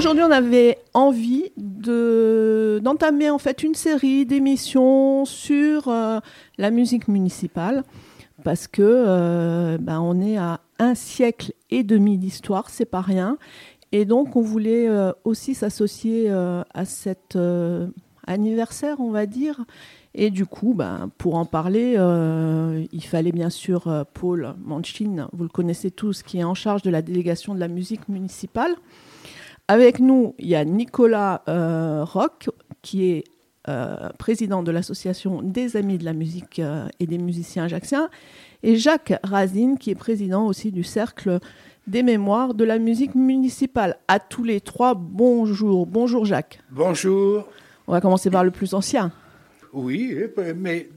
Aujourd'hui, on avait envie de d'entamer en fait une série d'émissions sur euh, la musique municipale parce que euh, ben, on est à un siècle et demi d'histoire, c'est pas rien. Et donc, on voulait euh, aussi s'associer à cet anniversaire, on va dire. Et du coup, ben, pour en parler, il fallait bien sûr Paul Manchin, vous le connaissez tous, qui est en charge de la délégation de la musique municipale. Avec nous, il y a Nicolas euh, Roch, qui est euh, président de l'association des Amis de la musique euh, et des musiciens ajaxiens, et Jacques Razine, qui est président aussi du Cercle des mémoires de la musique municipale. À tous les trois, bonjour. Bonjour Jacques. Bonjour. On va commencer par le plus ancien. Oui, mais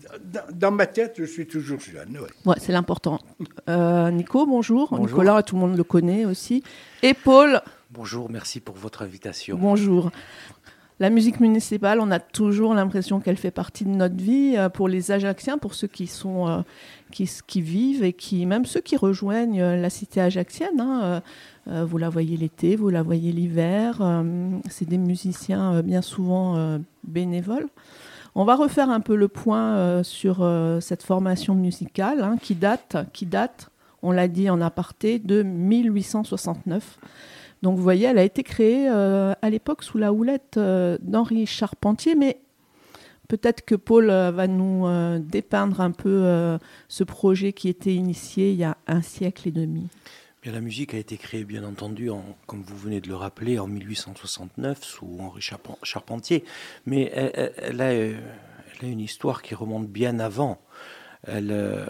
dans ma tête, je suis toujours jeune. Ouais, c'est l'important. Nico, bonjour. bonjour. Nicolas, tout le monde le connaît aussi. Et Paul, Bonjour, merci pour votre invitation. Bonjour. La musique municipale, on a toujours l'impression qu'elle fait partie de notre vie. Euh, pour les Ajaxiens, pour ceux qui sont euh, vivent et qui même ceux qui rejoignent euh, la cité ajaxienne. Hein, vous la voyez l'été, vous la voyez l'hiver. C'est des musiciens bien souvent bénévoles. On va refaire un peu le point sur cette formation musicale hein, qui date, qui date, on l'a dit en aparté, de 1869. Donc vous voyez, elle a été créée euh, à l'époque sous la houlette euh, d'Henri Charpentier, mais peut-être que Paul euh, va nous dépeindre un peu ce projet qui était initié il y a un siècle et demi. La musique a été créée, bien entendu, en, comme vous venez de le rappeler, en 1869 sous Henri Charpentier, mais elle, a, une histoire qui remonte bien avant. le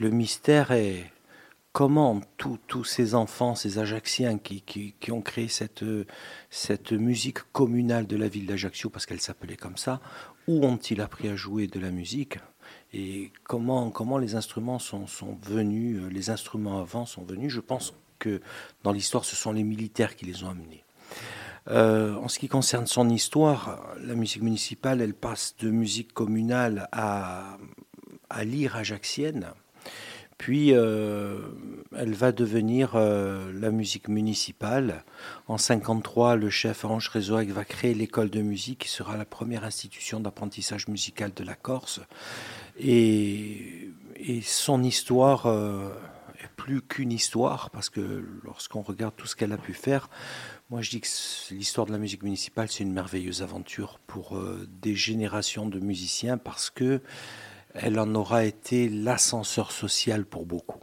mystère est comment tous ces enfants, ces Ajaxiens qui, ont créé cette, musique communale de la ville d'Ajaccio, parce qu'elle s'appelait comme ça, où ont-ils appris à jouer de la musique et comment, comment les instruments sont, venus, les instruments avant sont venus? Je pense que dans l'histoire, ce sont les militaires qui les ont amenés. Euh, en ce qui concerne son histoire, la musique municipale, elle passe de musique communale à, à lyre ajaxienne. Puis euh, elle va devenir euh, la musique municipale. En 53, le chef Ange Rézoac va créer l'école de musique qui sera la première institution d'apprentissage musical de la Corse. Et, son histoire euh, est plus qu'une histoire parce que lorsqu'on regarde tout ce qu'elle a pu faire, moi je dis que l'histoire de la musique municipale c'est une merveilleuse aventure pour des générations de musiciens parce que elle en aura été l'ascenseur social pour beaucoup.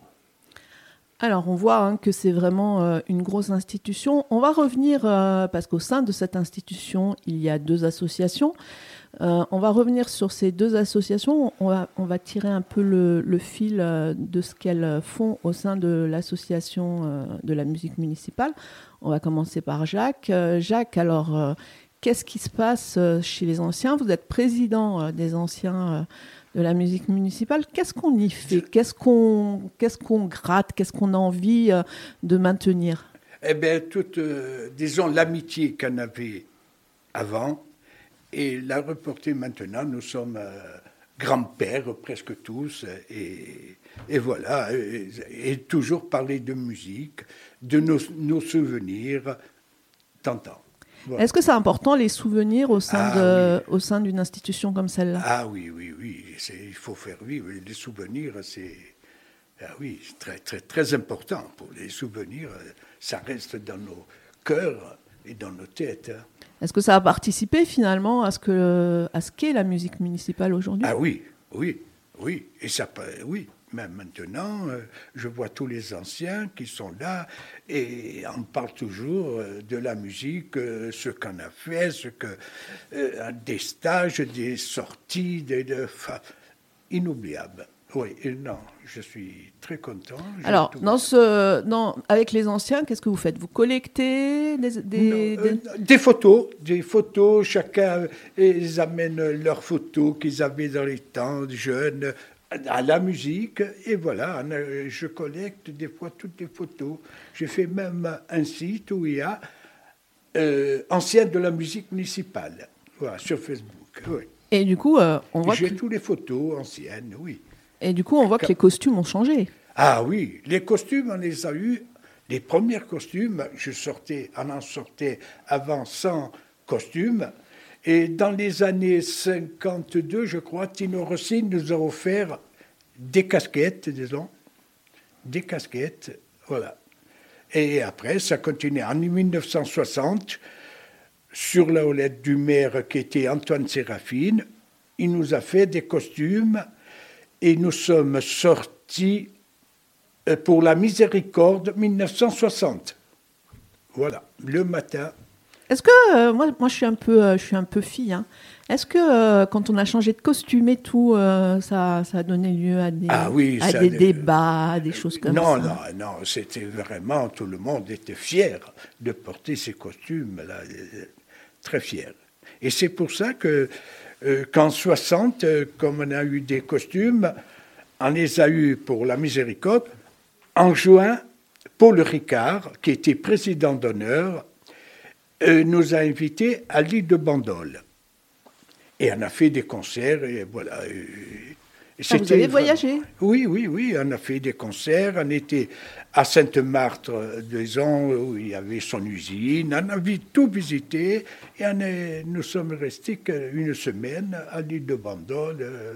Alors on voit hein, que c'est vraiment euh, une grosse institution. On va revenir, euh, parce qu'au sein de cette institution, il y a deux associations. Euh, on va revenir sur ces deux associations. On va, tirer un peu le, fil de ce qu'elles font au sein de l'association de la musique municipale. On va commencer par Jacques. Jacques, alors, qu'est-ce qui se passe chez les anciens? Vous êtes président des anciens de la musique municipale. Qu'est-ce qu'on y fait? Qu'est-ce qu'on qu'est-ce qu'on gratte? Qu'est-ce qu'on a envie euh, de maintenir? Eh bien, toute, euh, disons, l'amitié qu'on avait avant et la reporter maintenant. Nous sommes euh, grands-pères presque tous et, et voilà. Et, toujours parler de musique, de nos, nos souvenirs, Est-ce que c'est important les souvenirs au sein, ah au sein d'une institution comme celle-là? Ah oui, oui, oui. Il faut faire vivre les souvenirs. C'est ah oui, très, très, très important pour les souvenirs. Ça reste dans nos cœurs et dans nos têtes. Hein. Est-ce que ça a participé finalement à ce que à ce qu'est la musique municipale aujourd'hui? Ah oui, oui, oui. Et ça, oui. Mais maintenant, euh, je vois tous les anciens qui sont là et on parle toujours euh, de la musique, euh, ce qu'on a fait, ce que, des stages, des sorties, des, de, inoubliables. Oui, non, je suis très content. Alors, dans ce, avec les anciens, qu'est-ce que vous faites? Vous collectez des, des, photos, des photos. Chacun ils amène leurs photos qu'ils avaient dans les temps jeunes à la musique, et voilà, je collecte des fois toutes les photos. J'ai fait même un site où il y a euh, de la musique municipale, voilà, sur Facebook. Et du coup, euh, on voit. J'ai toutes les photos anciennes, oui. Et du coup, on voit que les costumes ont changé. Ah oui, les costumes, on les a eus Les premiers costumes, je sortais, on en sortait avant sans costume. Et dans les années 52, je crois, Tino Rossi nous a offert des casquettes, disons, des casquettes, voilà. Et après, ça continuait. En 1960, sur la houlette du maire qui était Antoine Séraphine, il nous a fait des costumes et nous sommes sortis euh, pour la miséricorde 1960. Voilà, le matin. Est-ce que euh, moi, moi je suis un peu, euh, je suis un peu fille. Hein. Est-ce que quand on a changé de costume et tout, ça, ça, a donné lieu à des, ah oui, à des débats, à des choses comme non, ça? Non, non, non, c'était vraiment tout le monde était fier de porter ces costumes là, très fier. Et c'est pour ça que qu'en 60, comme on a eu des costumes, on les a eus pour la miséricorde, en juin, Paul Ricard, qui était président d'honneur, euh, nous a invités à l'île de Bandol. Et on a fait des concerts, et voilà. Ah, vous avez voyagé Oui, oui, oui, on a fait des concerts. On était à Sainte-Marthe, ans où il y avait son usine. On a tout visité et on nous sommes restés une semaine à l'île de Bandol euh,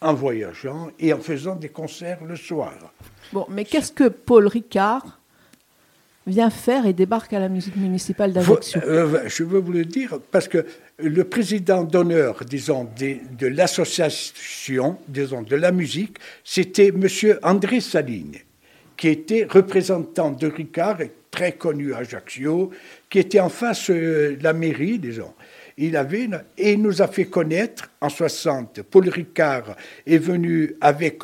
en voyageant et en faisant des concerts le soir. Bon, mais qu'est-ce que Paul Ricard vient faire et débarque à la musique municipale d'Ajaccio euh, Je veux vous le dire, parce que le président d'honneur, disons, de, l'association, disons, de la musique, c'était M. André Saline, qui était représentant de Ricard, très connu à Ajaccio, qui était en face de la mairie, disons. Il avait, et il nous a fait connaître en 60. Paul Ricard est venu avec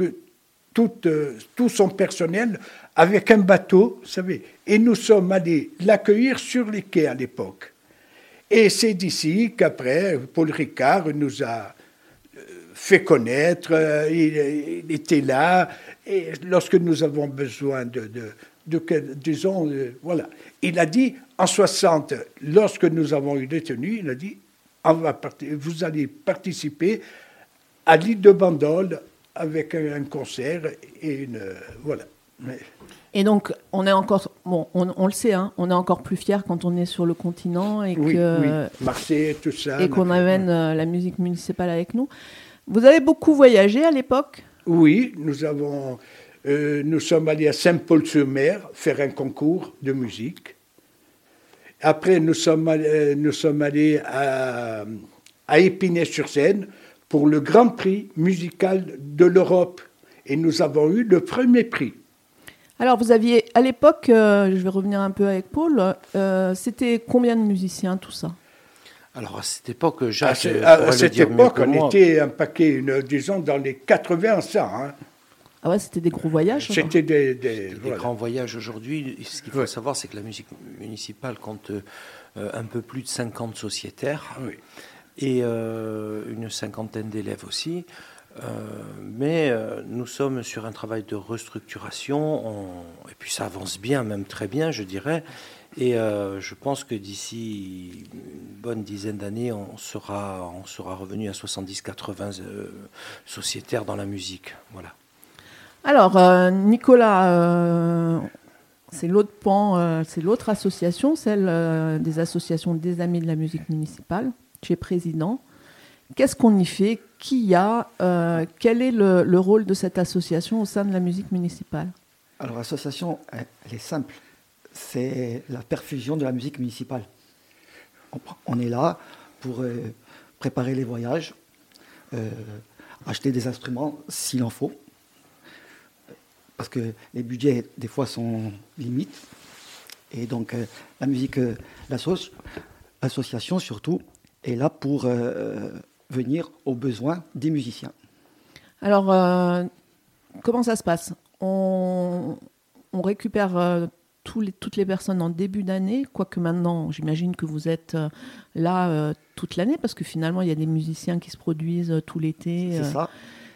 euh, tout, son personnel avec un bateau, vous savez. Et nous sommes allés l'accueillir sur les quais à l'époque. Et c'est d'ici qu'après, Paul Ricard nous a euh, fait connaître, euh, il, était là, et lorsque nous avons besoin de, disons, voilà. Il a dit, en 60, lorsque nous avons eu détenu, il a dit, vous allez participer à l'île de Bandol avec un, concert et une. voilà. Et donc, on est encore, bon, on, le sait, hein, on est encore plus fier quand on est sur le continent et que Marseille, tout ça, et qu'on amène euh, la musique municipale avec nous. Vous avez beaucoup voyagé à l'époque? Oui, nous avons, euh, nous sommes allés à Saint-Paul-sur-Mer faire un concours de musique. Après, nous sommes allés, euh, nous sommes allés à, à Épinay-sur-Seine pour le Grand Prix musical de l'Europe. Et nous avons eu le premier prix. Alors, vous aviez, à l'époque, euh, je vais revenir un peu avec Paul, euh, c'était combien de musiciens, tout ça? Alors à cette époque, Jacques, à, cette époque, on était un paquet, une, disons, dans les 80 ça. Hein. Ah ouais, c'était des gros voyages C'était des, des, grands voyages aujourd'hui. Ce qu'il faut savoir, c'est que la musique municipale compte euh, un peu plus de 50 sociétaires. Oui et euh, une cinquantaine d'élèves aussi. Euh, mais euh, nous sommes sur un travail de restructuration, et puis ça avance bien, même très bien, je dirais. Et je pense que d'ici une bonne dizaine d'années, on sera, on sera revenu à 70-80 sociétaires dans la musique. Voilà. Alors, Nicolas, c'est l'autre pan, c'est l'autre association, celle des associations des amis de la musique municipale tu es président. Qu'est-ce qu'on y fait? Qui y a? Euh, Quel est le, rôle de cette association au sein de la musique municipale? Alors l'association, elle, est simple. C'est la perfusion de la musique municipale. On, est là pour euh, préparer les voyages, euh, acheter des instruments s'il en faut, parce que les budgets des fois sont limites. Et donc la musique, l'association surtout, est là pour venir aux besoins des musiciens. Alors, euh, comment ça se passe? On, récupère euh, les, toutes les personnes en début d'année, quoique maintenant, j'imagine que vous êtes là toute l'année, parce que finalement, il y a des musiciens qui se produisent tout l'été. C'est ça.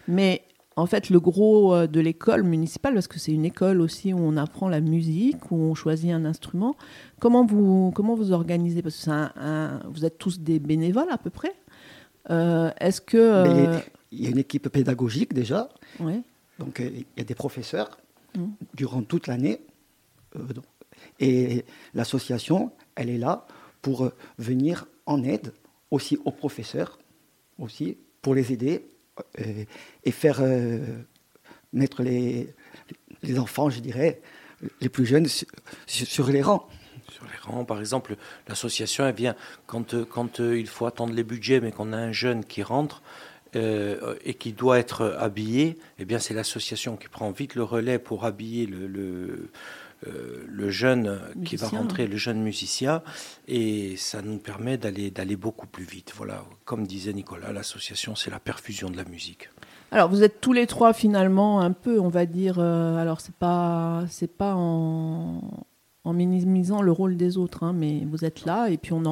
Mais en fait, le gros de l'école municipale, parce que c'est une école aussi où on apprend la musique, où on choisit un instrument, Comment vous, comment vous organisez? Parce que un, vous êtes tous des bénévoles à peu près? Euh, est-ce que. Euh, il y a une équipe pédagogique déjà. Donc il y a des professeurs mmh. durant toute l'année. Euh, Et l'association, elle est là pour venir en aide aussi aux professeurs, aussi pour les aider euh, et faire euh, mettre les, les enfants, je dirais, les plus jeunes sur, les rangs. Sur les rangs, par exemple, l'association, elle vient quand, quand euh, il faut attendre les budgets, mais qu'on a un jeune qui rentre, et qui doit être habillé, eh bien c'est l'association qui prend vite le relais pour habiller le, euh, le jeune qui va rentrer, le jeune musicien, et ça nous permet d'aller d'aller beaucoup plus vite. Voilà, comme disait Nicolas, l'association c'est la perfusion de la musique. Alors vous êtes tous les trois finalement un peu, on va dire, euh, alors c'est pas c'est pas en, en, minimisant le rôle des autres, hein, mais vous êtes là et puis on,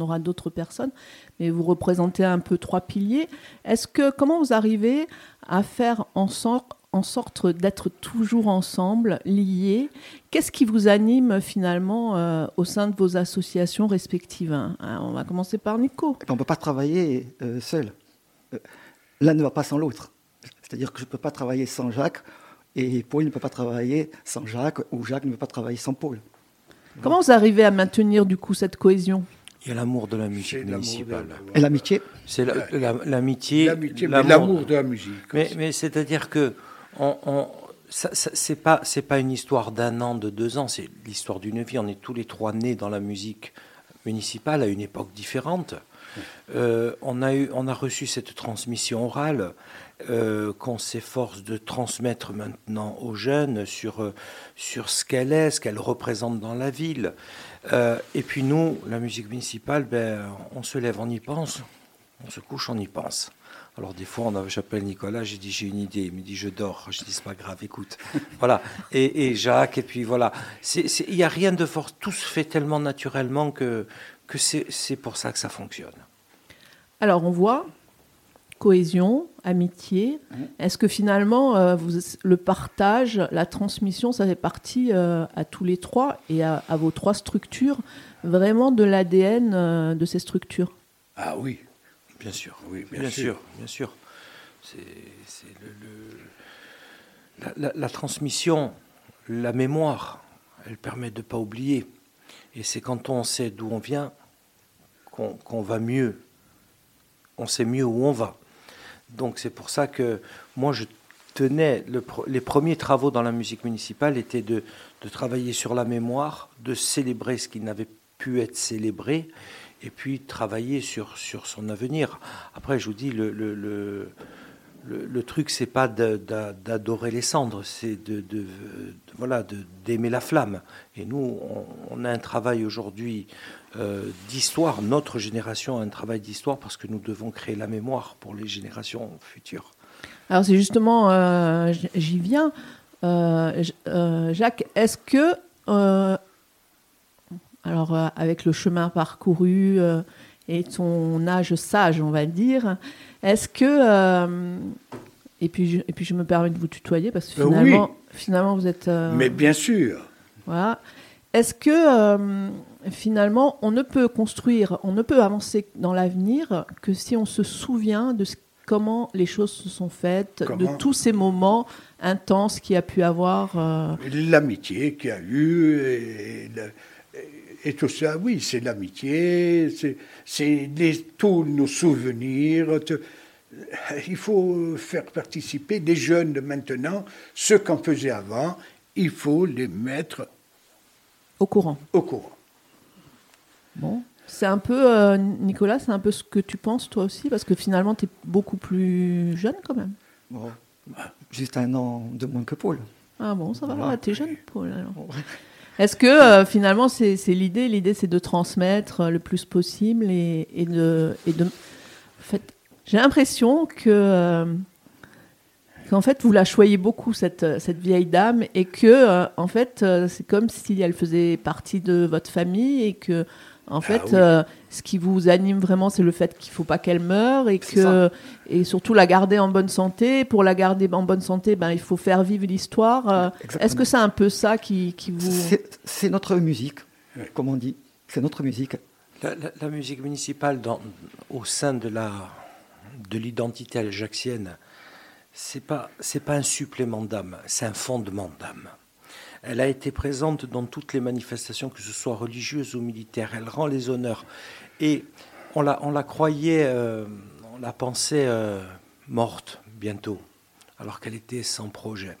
aura d'autres personnes, mais vous représentez un peu trois piliers. Est-ce que comment vous arrivez à faire en sorte en sorte d'être toujours ensemble, liés? Qu'est-ce qui vous anime finalement euh, au sein de vos associations respectives hein? On va commencer par Nico. On ne peut pas travailler euh, seul. Euh, l'un ne va pas sans l'autre. C'est-à-dire que je ne peux pas travailler sans Jacques et Paul ne peut pas travailler sans Jacques ou Jacques ne peut pas travailler sans Paul. Comment vous arrivez à maintenir du coup cette cohésion? Il y a l'amour de la musique municipale. Et l'amitié? C'est l'amitié. l'amour de la musique. Mais, mais c'est-à-dire que on, c'est pas c'est pas une histoire d'un an, de deux ans, c'est l'histoire d'une vie. On est tous les trois nés dans la musique municipale à une époque différente. Euh, on a eu, on a reçu cette transmission orale euh, qu'on s'efforce de transmettre maintenant aux jeunes sur euh, sur ce qu'elle est, ce qu'elle représente dans la ville. et puis nous, la musique municipale, ben, on se lève, on y pense, on se couche, on y pense. Alors des fois, j'appelle Nicolas, j'ai dit j'ai une idée, il me dit je dors, je dis c'est pas grave, écoute. voilà. Et, Jacques, et puis voilà. Il n'y a rien de fort, tout se fait tellement naturellement que, que c'est pour ça que ça fonctionne. Alors on voit cohésion, amitié. Mmh. Est-ce que finalement, euh, vous, le partage, la transmission, ça fait partie euh, à tous les trois et à, vos trois structures, vraiment de l'ADN euh, de ces structures? Ah oui, Bien sûr, oui, bien, sûr. bien sûr. C'est le, la, transmission, la mémoire, elle permet de ne pas oublier. Et c'est quand on sait d'où on vient qu'on va mieux. On sait mieux où on va. Donc c'est pour ça que moi je tenais, les premiers travaux dans la musique municipale étaient de, travailler sur la mémoire, de célébrer ce qui n'avait pu être célébré et puis travailler sur, sur son avenir. Après, je vous dis, le, le, le, le, truc, c'est pas d'adorer les cendres, c'est de, voilà, d'aimer la flamme. Et nous, on, a un travail aujourd'hui euh, d'histoire. Notre génération a un travail d'histoire parce que nous devons créer la mémoire pour les générations futures. Alors c'est justement, euh, j'y viens. Euh, Jacques, est-ce que alors, euh, avec le chemin parcouru euh, et ton âge sage, on va dire, est-ce que. Euh, et, puis, je, et puis, je me permets de vous tutoyer parce que finalement, finalement vous êtes. Mais bien sûr. Voilà. Est-ce que finalement, on ne peut construire, on ne peut avancer dans l'avenir que si on se souvient de comment les choses se sont faites, de tous ces moments intenses qu'il y a pu avoir. L'amitié qu'il y a eu, et et tout ça, oui, c'est l'amitié, c'est tous nos souvenirs. Il faut faire participer des jeunes de maintenant, ce qu'on faisait avant, il faut les mettre au courant. Au courant. Bon, c'est un peu, euh, Nicolas, c'est un peu ce que tu penses toi aussi, parce que finalement, tu es beaucoup plus jeune quand même. Bon, juste un an de moins que Paul. Ah bon, ça va, tu es jeune, Paul. Alors. Est-ce que euh, finalement c'est l'idée L'idée c'est de transmettre euh, le plus possible et, de, et de. En fait, j'ai l'impression que euh, qu'en fait vous la choyez beaucoup cette, cette vieille dame et que en fait c'est comme si elle faisait partie de votre famille et que en ah fait, euh, ce qui vous anime vraiment, c'est le fait qu'il ne faut pas qu'elle meure et que et surtout la garder en bonne santé. Pour la garder en bonne santé, ben il faut faire vivre l'histoire. Euh, est-ce que c'est un peu ça qui, qui vous C'est notre musique, comme on dit. C'est notre musique. La, musique municipale, dans, au sein de la de l'identité aljaxienne, c'est pas c'est pas un supplément d'âme, c'est un fondement d'âme. Elle a été présente dans toutes les manifestations, que ce soit religieuses ou militaires. Elle rend les honneurs. Et on la, croyait, euh, on la pensait euh, morte bientôt, alors qu'elle était sans projet.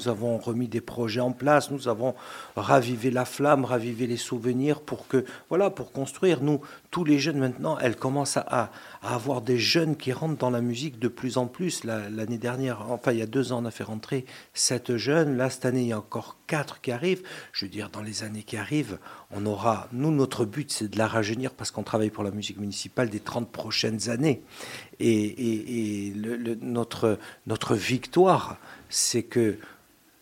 Nous avons remis des projets en place, nous avons ravivé la flamme, ravivé les souvenirs pour que, voilà, pour construire. Nous, tous les jeunes maintenant, elle commence à, avoir des jeunes qui rentrent dans la musique de plus en plus. L'année dernière, enfin il y a deux ans, on a fait rentrer sept jeunes. Là, cette année, il y a encore quatre qui arrivent. Je veux dire, dans les années qui arrivent, on aura, nous, notre but, c'est de la rajeunir parce qu'on travaille pour la musique municipale des 30 prochaines années. Et, notre, notre victoire, c'est que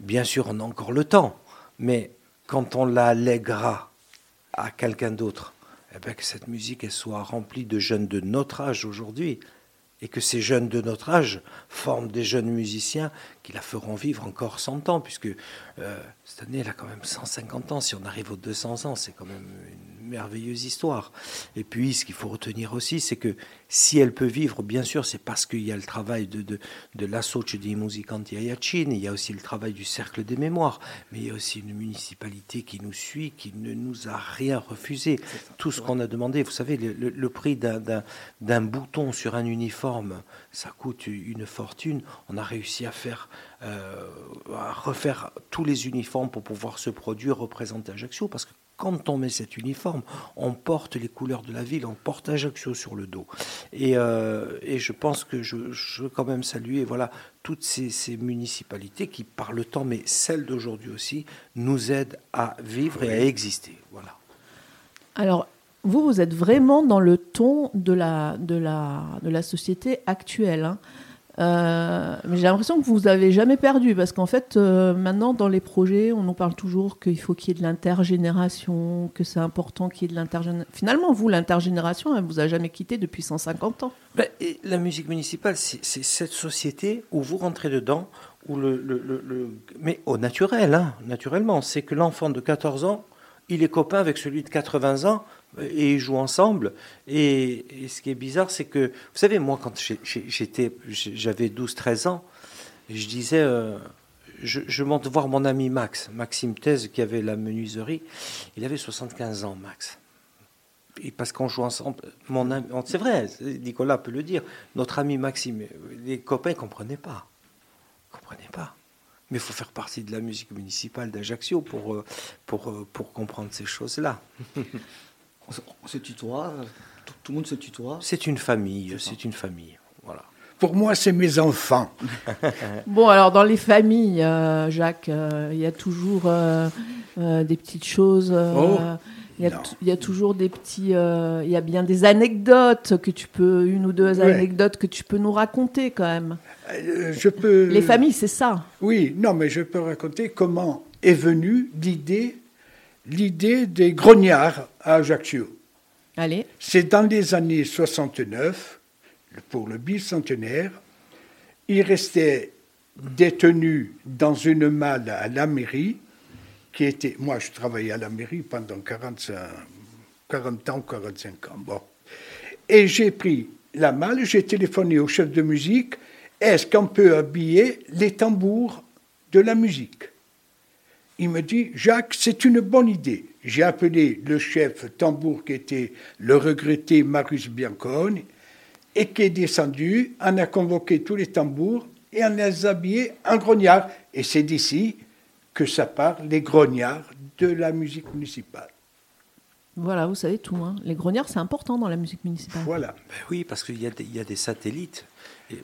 Bien sûr, on a encore le temps, mais quand on la lèguera à quelqu'un d'autre, eh bien, que cette musique soit remplie de jeunes de notre âge aujourd'hui, et que ces jeunes de notre âge forment des jeunes musiciens qui la feront vivre encore 100 ans, puisque euh, cette année, elle a quand même 150 ans. Si on arrive aux 200 ans, c'est quand même une merveilleuse histoire. Et puis, ce qu'il faut retenir aussi, c'est que si elle peut vivre, bien sûr, c'est parce qu'il y a le travail de, de, de l'Assoce di Musicanti il y a aussi le travail du Cercle des Mémoires, mais il y a aussi une municipalité qui nous suit, qui ne nous a rien refusé. Tout ce qu'on a demandé, vous savez, le, le, le prix d'un bouton sur un uniforme, ça coûte une fortune. On a réussi à faire euh, à refaire tous les uniformes pour pouvoir se produire, représenter Ajaccio, parce que quand on met cet uniforme, on porte les couleurs de la ville, on porte Ajaccio sur le dos. Et, euh, et je pense que je, je, veux quand même saluer voilà, toutes ces, ces, municipalités qui, par le temps, mais celles d'aujourd'hui aussi, nous aident à vivre et à exister. Voilà. Alors, vous, vous êtes vraiment dans le ton de la, de la, de la société actuelle. Hein. Euh, mais j'ai l'impression que vous n'avez jamais perdu parce qu'en fait, euh, maintenant dans les projets, on nous parle toujours qu'il faut qu'il y ait de l'intergénération, que c'est important qu'il y ait de l'intergénération. Finalement, vous, l'intergénération, elle vous a jamais quitté depuis 150 ans. Ben, la musique municipale, c'est cette société où vous rentrez dedans, mais au naturel, hein, naturellement, c'est que l'enfant de 14 ans, il est copain avec celui de 80 ans et ils jouent ensemble. Et, et ce qui est bizarre, c'est que, vous savez, moi, quand j'étais, j'avais 12-13 ans, je disais, euh, je, je, monte voir mon ami Max, Maxime Thèse, qui avait la menuiserie. Il avait 75 ans, Max. Et parce qu'on joue ensemble, mon ami, c'est vrai, Nicolas peut le dire, notre ami Maxime, les copains ne comprenaient pas. comprenaient pas. Mais il faut faire partie de la musique municipale d'Ajaccio pour, pour, pour comprendre ces choses-là. on se, tutoie, tout, tout, le monde se tutoie. C'est une famille, c'est une famille. Voilà. Pour moi, c'est mes enfants. bon, alors dans les familles, euh, Jacques, euh, il y a toujours euh, des petites choses. oh, il y, a il y, a toujours des petits. il y a bien des anecdotes que tu peux, une ou deux ouais. anecdotes que tu peux nous raconter quand même. je peux. Les familles, c'est ça. Oui, non, mais je peux raconter comment est venue l'idée l'idée des grognards à Ajaccio. Allez. C'est dans les années 69, pour le bicentenaire, il restait détenu dans une malle à la mairie, qui était, moi je travaillais à la mairie pendant 45, 40 ans, 45 ans, bon. Et j'ai pris la malle, j'ai téléphoné au chef de musique, est-ce qu'on peut habiller les tambours de la musique? Il me dit, Jacques, c'est une bonne idée. J'ai appelé le chef tambour qui était le regretté Marius Biancone et qui est descendu, en a convoqué tous les tambours et en a habillés en grognards. Et c'est d'ici que ça part, les grognards de la musique municipale. Voilà, vous savez tout. Hein. Les grognards, c'est important dans la musique municipale. Voilà. Ben oui, parce qu'il y, y, a des satellites. Et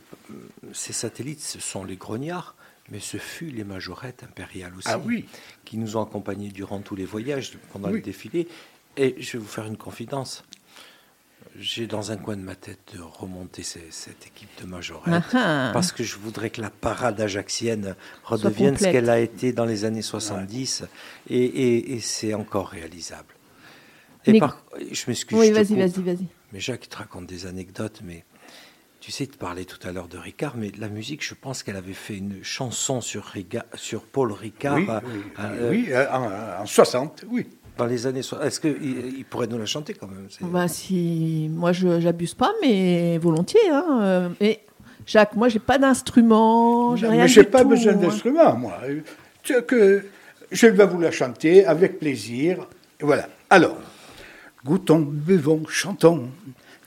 ces satellites, ce sont les grognards mais ce fut les majorettes impériales aussi, ah oui. qui nous ont accompagnés durant tous les voyages, pendant oui. le défilé. Et je vais vous faire une confidence. J'ai dans un coin de ma tête de remonter ces, cette équipe de majorettes, ah parce que je voudrais que la parade ajaxienne redevienne ce qu'elle a été dans les années 70, ouais. et, et, et c'est encore réalisable. Et mais... par... je m'excuse. Oui, vas-y, vas-y, vas-y. Mais Jacques te raconte des anecdotes, mais tu sais, tu parlais tout à l'heure de Ricard, mais la musique, je pense qu'elle avait fait une chanson sur, Riga, sur Paul Ricard. Oui, à, oui, à, oui euh, en, en, 60, oui. Dans les années 60. Est-ce qu'il il pourrait nous la chanter quand même bah, si... Moi, je n'abuse pas, mais volontiers. Hein. Et Jacques, moi, j'ai pas d'instrument. Mais j'ai pas tout, besoin d'instrument, moi. Que, je vais vous la chanter avec plaisir. Voilà. Alors, goûtons, buvons, chantons,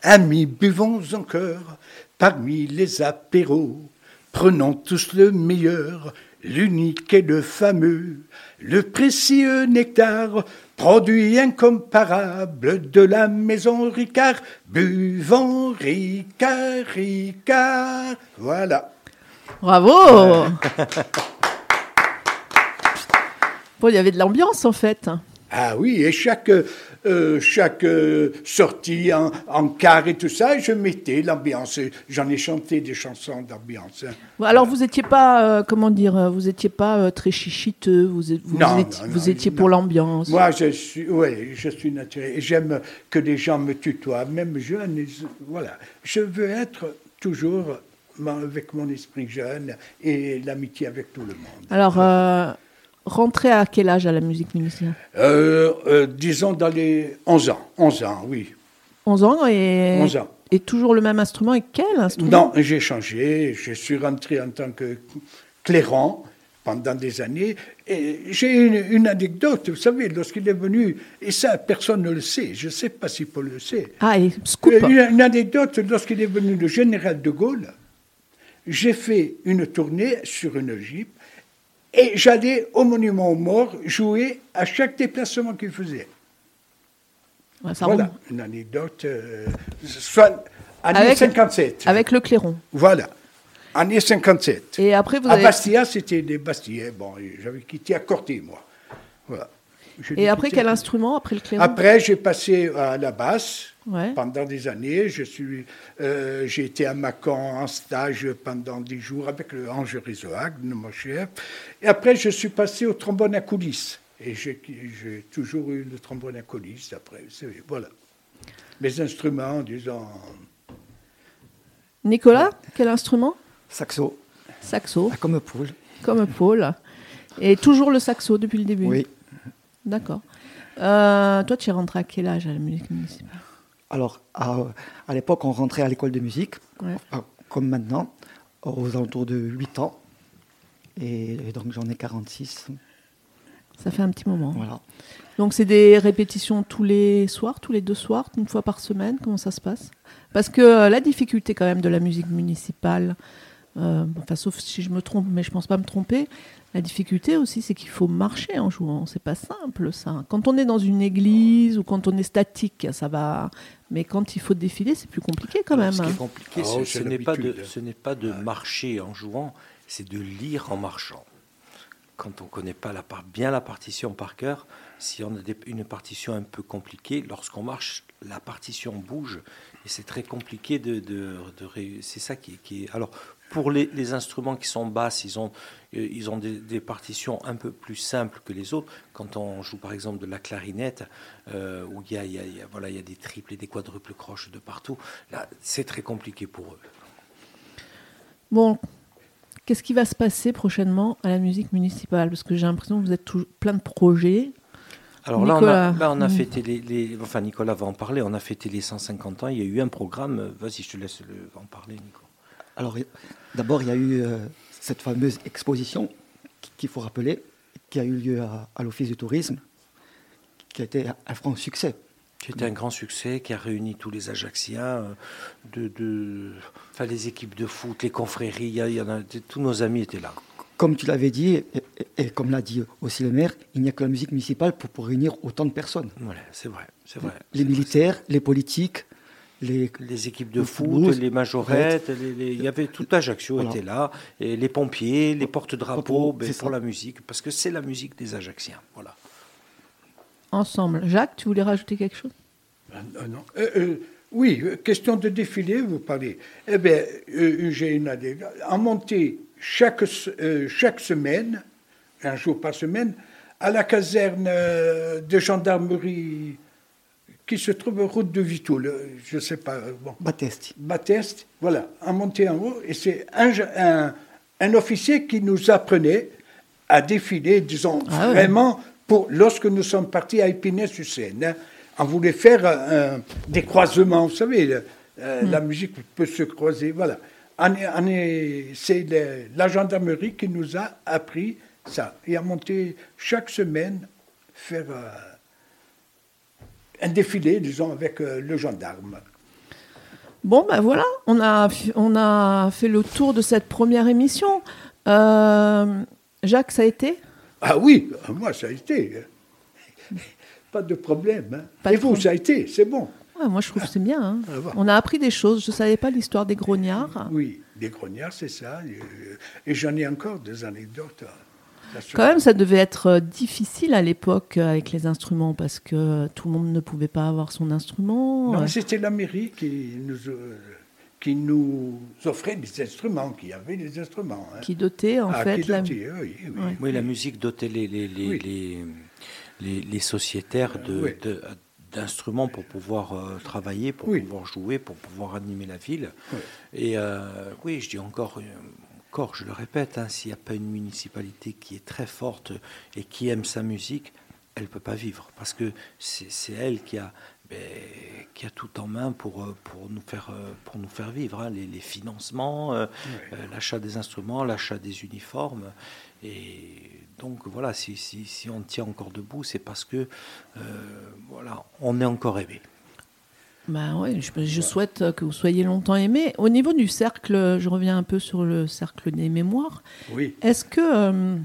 amis, buvons encore, parmi les apéros, prenons tous le meilleur, l'unique et le fameux, le précieux nectar, produit incomparable de la maison Ricard, buvons Ricard, Ricard. Voilà. Bravo Bon, il y avait de l'ambiance en fait. Ah oui, et chaque, euh, chaque euh, sortie en, en quart et tout ça, je mettais l'ambiance. J'en ai chanté des chansons d'ambiance. Bon, Alors vous étiez pas, euh, comment dire, vous étiez pas très chichiteux, vous, vous, Non, étiez, non, vous non, étiez non. pour l'ambiance. Moi, je suis, ouais, je suis naturel. J'aime que les gens me tutoient, même jeune. Voilà. Je veux être toujours avec mon esprit jeune et l'amitié avec tout le monde. Alors, euh, rentrez à quel âge à la musique municipale Euh, euh, disons dans les 11 ans. 11 ans, oui. 11 ans et, 11 ans. et toujours le même instrument. Et quel instrument? Non, j'ai changé. Je suis rentré en tant que clairon pendant des années. Et j'ai une, une anecdote, vous savez, lorsqu'il est venu, et ça, personne ne le sait, je ne sais pas si Paul le sait. Ah, et scoop Euh, Une, une anecdote, lorsqu'il est venu le général de Gaulle, j'ai fait une tournée sur une Jeep et j'allais au monument aux morts jouer à chaque déplacement qu'il faisait. Ouais, voilà, une anecdote, euh, soit année Avec- 57. Avec le clairon. Voilà, année 57. Et après, vous à avez... Bastia, c'était des Bastillais. Bon, j'avais quitté à Corté, moi. Voilà. Et après, quel instrument Après le clairon Après, j'ai passé à la basse Ouais. pendant des années. Je suis, euh, j'ai été à Mâcon en stage pendant dix jours avec le Ange Rizoac, mon chef. Et après, je suis passé au trombone à coulisses. Et j'ai, toujours eu le trombone à coulisses après. C'est- voilà. Mes instruments, disons. Nicolas, quel instrument? Saxo, Saxo, ah, comme poule. comme Paul. Et toujours le saxo depuis le début? Oui. D'accord. Euh, toi, tu es rentré à quel âge à la musique municipale? Alors, à, à l'époque, on rentrait à l'école de musique, Ouais. euh, comme maintenant, aux alentours de 8 ans. Et, et donc, j'en ai 46. Ça fait un petit moment. Voilà. Donc, c'est des répétitions tous les soirs, tous les deux soirs, une fois par semaine Comment ça se passe? Parce que euh, la difficulté, quand même, de la musique municipale, euh, enfin, sauf si je me trompe, mais je pense pas me tromper, la difficulté aussi, c'est qu'il faut marcher en jouant. C'est pas simple, ça. Quand on est dans une église ou quand on est statique, ça va. Mais quand il faut défiler, c'est plus compliqué quand même. Ce qui est compliqué, Oh, ce- n'est pas, de, l'habitude. ce n'est pas de marcher en jouant, c'est de lire en marchant. Quand on ne connaît pas la part, bien la partition par cœur, si on a des- une partition un peu compliquée, lorsqu'on marche, la partition bouge et c'est très compliqué de, de, de C'est ça qui, qui est. Alors, pour les, instruments qui sont basses, ils ont, euh, ils ont des, partitions un peu plus simples que les autres. Quand on joue par exemple de la clarinette, euh, où il y a, y y a- voilà, il y a des triples et des quadruples croches de partout, là, c'est très compliqué pour eux. Bon, qu'est-ce qui va se passer prochainement à la musique municipale? Parce que j'ai l'impression que vous êtes tout- plein de projets. Alors là, on a, là, on a fêté les, les- Enfin, Nicolas va en parler. On a fêté les 150 ans. Il y a eu un programme. euh, Vas-y, je te laisse le- en parler, Nico. Alors, d'abord, il y a eu euh, cette fameuse exposition qui- qu'il faut rappeler, qui a eu lieu à, à l'Office du tourisme, qui a été un franc succès. Qui était un grand succès, qui a réuni tous les Ajacciens, euh, de, de, enfin, les équipes de foot, les confréries. Il y a- il y en a, tous nos amis étaient là. Comme tu l'avais dit, et, et- et comme l'a dit aussi le maire, il n'y a que la musique municipale pour, pour réunir autant de personnes. Voilà, c'est vrai, c'est vrai. Les militaires, les politiques, les... Les équipes de Le foot, les majorettes, les- les- il y avait tout Ajaccio Voilà. était là, et les pompiers, les porte-drapeaux, Drapeaux, ben, c'est pour ça. la musique, parce que c'est la musique des Ajacciens. Voilà. Ensemble. Jacques, tu voulais rajouter quelque chose? Ah, non. Euh, euh, oui, euh, question de défilé, vous parlez. Eh bien, euh, j'ai une anecdote. En montée chaque, euh, chaque semaine, un jour par semaine, à la caserne euh, de gendarmerie qui se trouve route de Vitoul. Je ne sais pas. Bon. Batesti. Bateste, voilà, en montée en haut, et c'est un, un, un officier qui nous apprenait à défiler, disons, Ah vraiment, pour, lorsque nous sommes partis à Épinay-sur-Seine. hein, on voulait faire euh, des croisements, vous savez, euh, euh, Hmm. la musique peut se croiser, voilà. C'est la gendarmerie qui nous a appris ça. Et à monter chaque semaine, faire euh, un défilé, disons, avec euh, le gendarme. Bon, ben voilà, on a, on a fait le tour de cette première émission. Euh, Jacques, ça a été? Ah oui, moi, ça a été. Pas de problème. hein. Pas Et de vous, problème. ça a été, c'est bon. Moi, je trouve que c'est bien. hein. Ah, voilà. On a appris des choses. Je ne savais pas l'histoire des grognards. Oui, des grognards, c'est ça. Et, j'en ai encore des anecdotes. hein. Quand même, ça devait être euh, difficile à l'époque euh, avec les instruments parce que tout le monde ne pouvait pas avoir son instrument. Non, c'était la mairie qui nous, euh, qui nous offrait des instruments, qui avait des instruments. hein. qui dotait en Ah, fait qui la... oui, oui. Ouais. Oui, la musique dotait les, les, les, Oui. les, les- les sociétaires de- Oui. de- d'instruments pour pouvoir euh, travailler, pour Oui. pouvoir jouer, pour pouvoir animer la ville. Oui. Et euh, oui, je dis encore, euh, encore, je le répète, hein, s'il n'y a pas une municipalité qui est très forte et qui aime sa musique, elle ne peut pas vivre. Parce que c'est elle qui a, ben, qui a tout en main pour, pour, nous, faire, pour nous faire vivre. hein, les, les financements, euh, euh, l'achat des instruments, l'achat des uniformes. Et donc voilà, si, si, si on tient encore debout, c'est parce que euh, voilà, on est encore aimé. Bah ouais, je, je souhaite que vous soyez longtemps aimés. Au niveau du cercle, je reviens un peu sur le cercle des mémoires. Oui. Est-ce que euh,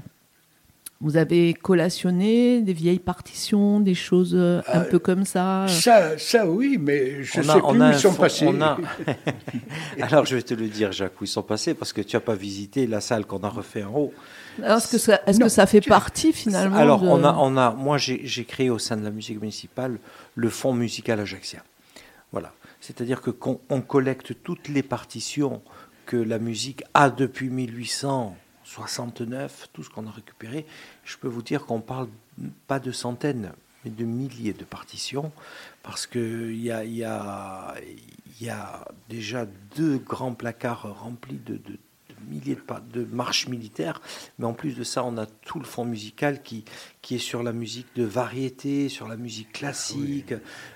vous avez collationné des vieilles partitions, des choses euh, un peu comme ça Ça, ça oui, mais je ne On sais a- plus on où a ils sont passés. on a- Alors je vais te le dire, Jacques, où ils sont passés, parce que tu n'as pas visité la salle qu'on a refait en haut. Est-ce que ça, est-ce Non, que ça fait partie finalement Alors, de- on a, on a, moi, j'ai créé au sein de la musique municipale le fonds musical ajaxien. Voilà. C'est-à-dire que qu'on on collecte toutes les partitions que la musique a depuis 1869, tout ce qu'on a récupéré. Je peux vous dire qu'on parle pas de centaines, mais de milliers de partitions, parce qu'il y a, y, a, il y a déjà deux grands placards remplis de milliers de, marches militaires, mais en plus de ça, on a tout le fond musical qui, qui est sur la musique de variété, sur la musique classique,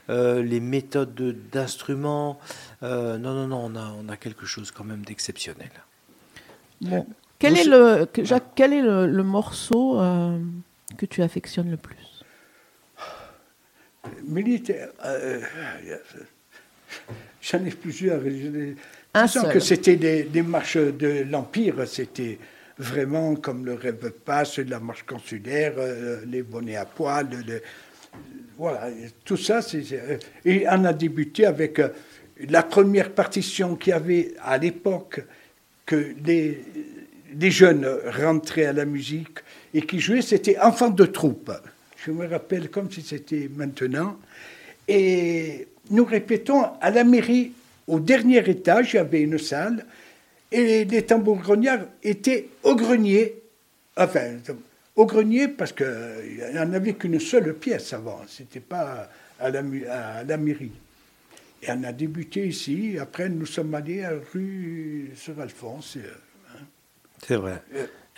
euh, les méthodes de- d'instruments. Euh, non, non, non, on a, on a quelque chose quand même d'exceptionnel. Bon. Quel Vous est le que- Jacques Quel est le, le morceau euh, que tu affectionnes le plus? Militaire. J'en ai plusieurs. Un seul. que c'était des, des marches de l'Empire, c'était vraiment comme le rêve passe, la marche consulaire, euh, les bonnets à poil, le- voilà, tout ça. euh, et on a débuté avec euh, la première partition qu'il y avait à l'époque, que les, les jeunes rentraient à la musique et qui jouaient, c'était Enfants de troupe. Je me rappelle comme si c'était maintenant. Et nous répétons à la mairie, au dernier étage, il y avait une salle, et les tambours grognards étaient au grenier. Enfin, au grenier, parce qu'il n'y en avait qu'une seule pièce avant, c'était pas à la, mu- à la mairie. Et on a débuté ici, après nous sommes allés à rue sur Alphonse. euh, C'est vrai.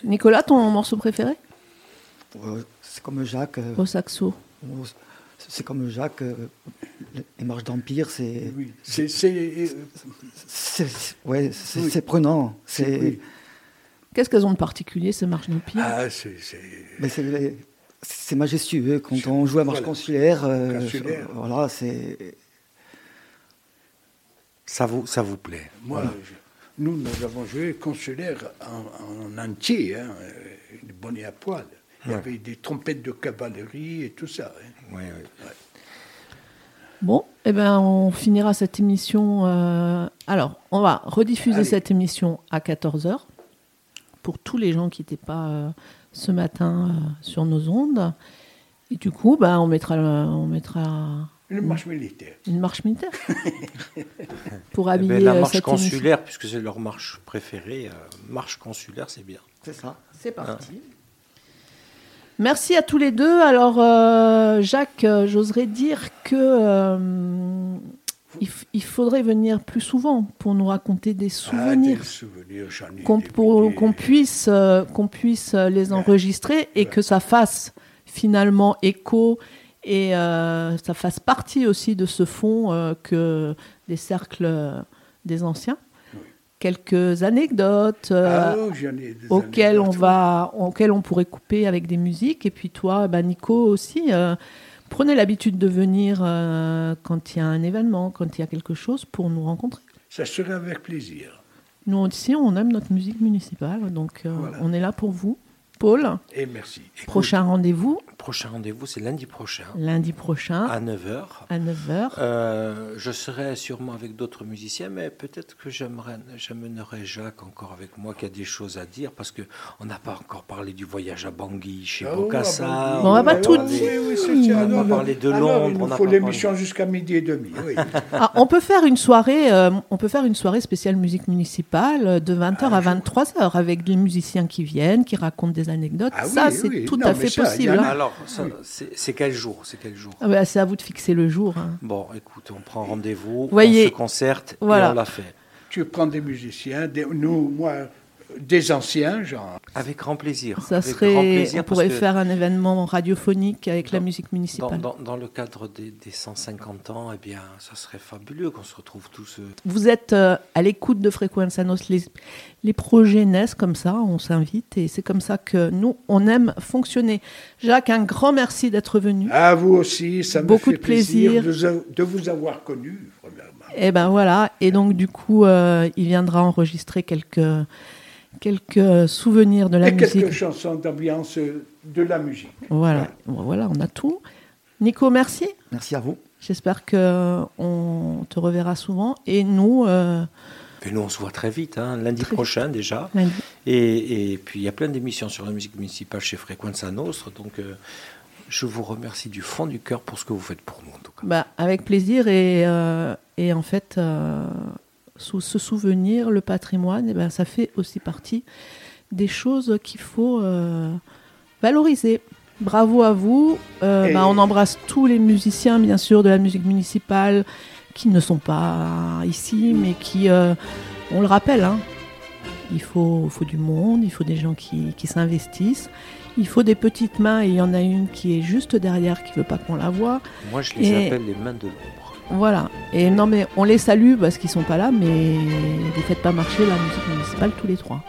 Nicolas, ton morceau préféré? Euh, C'est comme Jacques. euh, Au saxo. C'est comme Jacques. euh, Les marches d'Empire, c'est. Oui, c'est, Ouais, Oui. c'est prenant. C'est. oui. Qu'est-ce qu'elles ont de particulier, ces marches d'empire? Ah, c'est, majestueux quand on joue à marche Voilà. consulaire. euh, Consulaire. voilà, c'est. Ça vous, ça vous plaît? Moi, je- nous, nous avons joué consulaire en, en entier, hein, des bonnets à poil. Il y Ouais. avait des trompettes de cavalerie et tout ça. hein. Oui, oui. Bon, eh ben, on finira cette émission. euh, Alors, on va rediffuser Allez. cette émission à 14h pour tous les gens qui n'étaient pas euh, ce matin euh, sur nos ondes. Et du coup, bah, on, mettra, le- on mettra Une marche militaire. une marche militaire pour Eh habiller ben, la marche cette émission. consulaire, puisque c'est leur marche préférée, euh, marche consulaire, c'est bien. C'est ça. C'est parti. Merci à tous les deux. Alors, euh, Jacques, euh, j'oserais dire que euh, il, faudrait venir plus souvent pour nous raconter des Ah, souvenirs, qu'on puisse, qu'on puisse les enregistrer et que ça fasse finalement écho et ça fasse partie aussi de ce fond que des cercles des anciens. Quelques anecdotes euh, Ah, oh, auxquelles on va, auxquelles on pourrait couper avec des musiques. Et puis toi, bah, Nico aussi, euh, prenez l'habitude de venir euh, quand il y a un événement, quand il y a quelque chose pour nous rencontrer. Ça serait avec plaisir. Nous aussi, on aime notre musique municipale, donc Voilà. on est là pour vous. Paul, Et merci. Écoute, prochain rendez-vous, Prochain rendez-vous, c'est lundi prochain, lundi prochain, à 9h. à 9h. Euh, je serai sûrement avec d'autres musiciens, mais peut-être que j'amènerai Jacques encore avec moi qui a des choses à dire parce que on n'a pas encore parlé du voyage à Bangui chez Ah, Bocassa. ah, on va pas tout c'est- On n'a alors, pas parlé de Londres, Il on n'a faut l'émission jusqu'à midi et demi. Oui. Ah, on peut faire une soirée, euh, on peut faire une soirée spéciale musique municipale de 20h Un à jour. 23h avec des musiciens qui viennent, qui racontent des anecdotes. Ah oui, ça, c'est oui. tout Non, à fait ça, possible. hein. Alors, ça, c'est c'est quel jour C'est quel jour? Ah bah, c'est à vous de fixer le jour. hein. Bon, écoute, on prend rendez-vous, Voyez. on se concerte Voilà. et on l'a fait. Tu prends des musiciens, des- nous, moi, des anciens, genre. Avec grand plaisir. Ça avec grand serait, plaisir on pourrait faire un événement radiophonique avec la musique Dans, municipale. dans- dans le cadre des, des 150 ans, eh bien, ça serait fabuleux qu'on se retrouve tous. euh, Vous êtes euh, à l'écoute de Frequenza Nos, les, les projets naissent comme ça, on s'invite et c'est comme ça que nous, on aime fonctionner. Jacques, un grand merci d'être venu. À vous aussi, ça me Beaucoup fait de plaisir. de, vous- de vous avoir connu, premièrement. Et ben voilà, et donc du coup, euh, il viendra enregistrer quelques, quelques souvenirs de la Et quelques musique. chansons d'ambiance euh, de la musique. Voilà, voilà, on a tout. Nico, merci. Merci à vous. J'espère que on te reverra souvent. Et nous, euh, Et nous, on se voit très vite, hein, lundi Très prochain déjà. lundi. Et, et puis, il y a plein d'émissions sur la musique municipale chez Frequenza Nostre. Donc, euh, je vous remercie du fond du cœur pour ce que vous faites pour nous, en tout cas. Bah, avec plaisir et, euh, et en fait, euh, sous ce souvenir, le patrimoine, eh ben, ça fait aussi partie des choses qu'il faut euh, valoriser. Bravo à vous. Euh, Et- bah, on embrasse tous les musiciens, bien sûr, de la musique municipale qui ne sont pas ici, mais qui, euh, on le rappelle, hein, il faut, faut du monde, il faut des gens qui, qui s'investissent. Il faut des petites mains et il y en a une qui est juste derrière qui veut pas qu'on la voie. Moi, je les Et- appelle les mains de l'ombre. Voilà. Et non, mais on les salue parce qu'ils sont pas là, mais vous faites pas marcher la musique municipale tous les trois.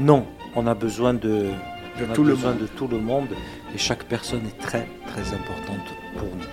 Non, on a besoin de, De on a tout le besoin monde. de tout le monde et chaque personne est très, très importante pour nous.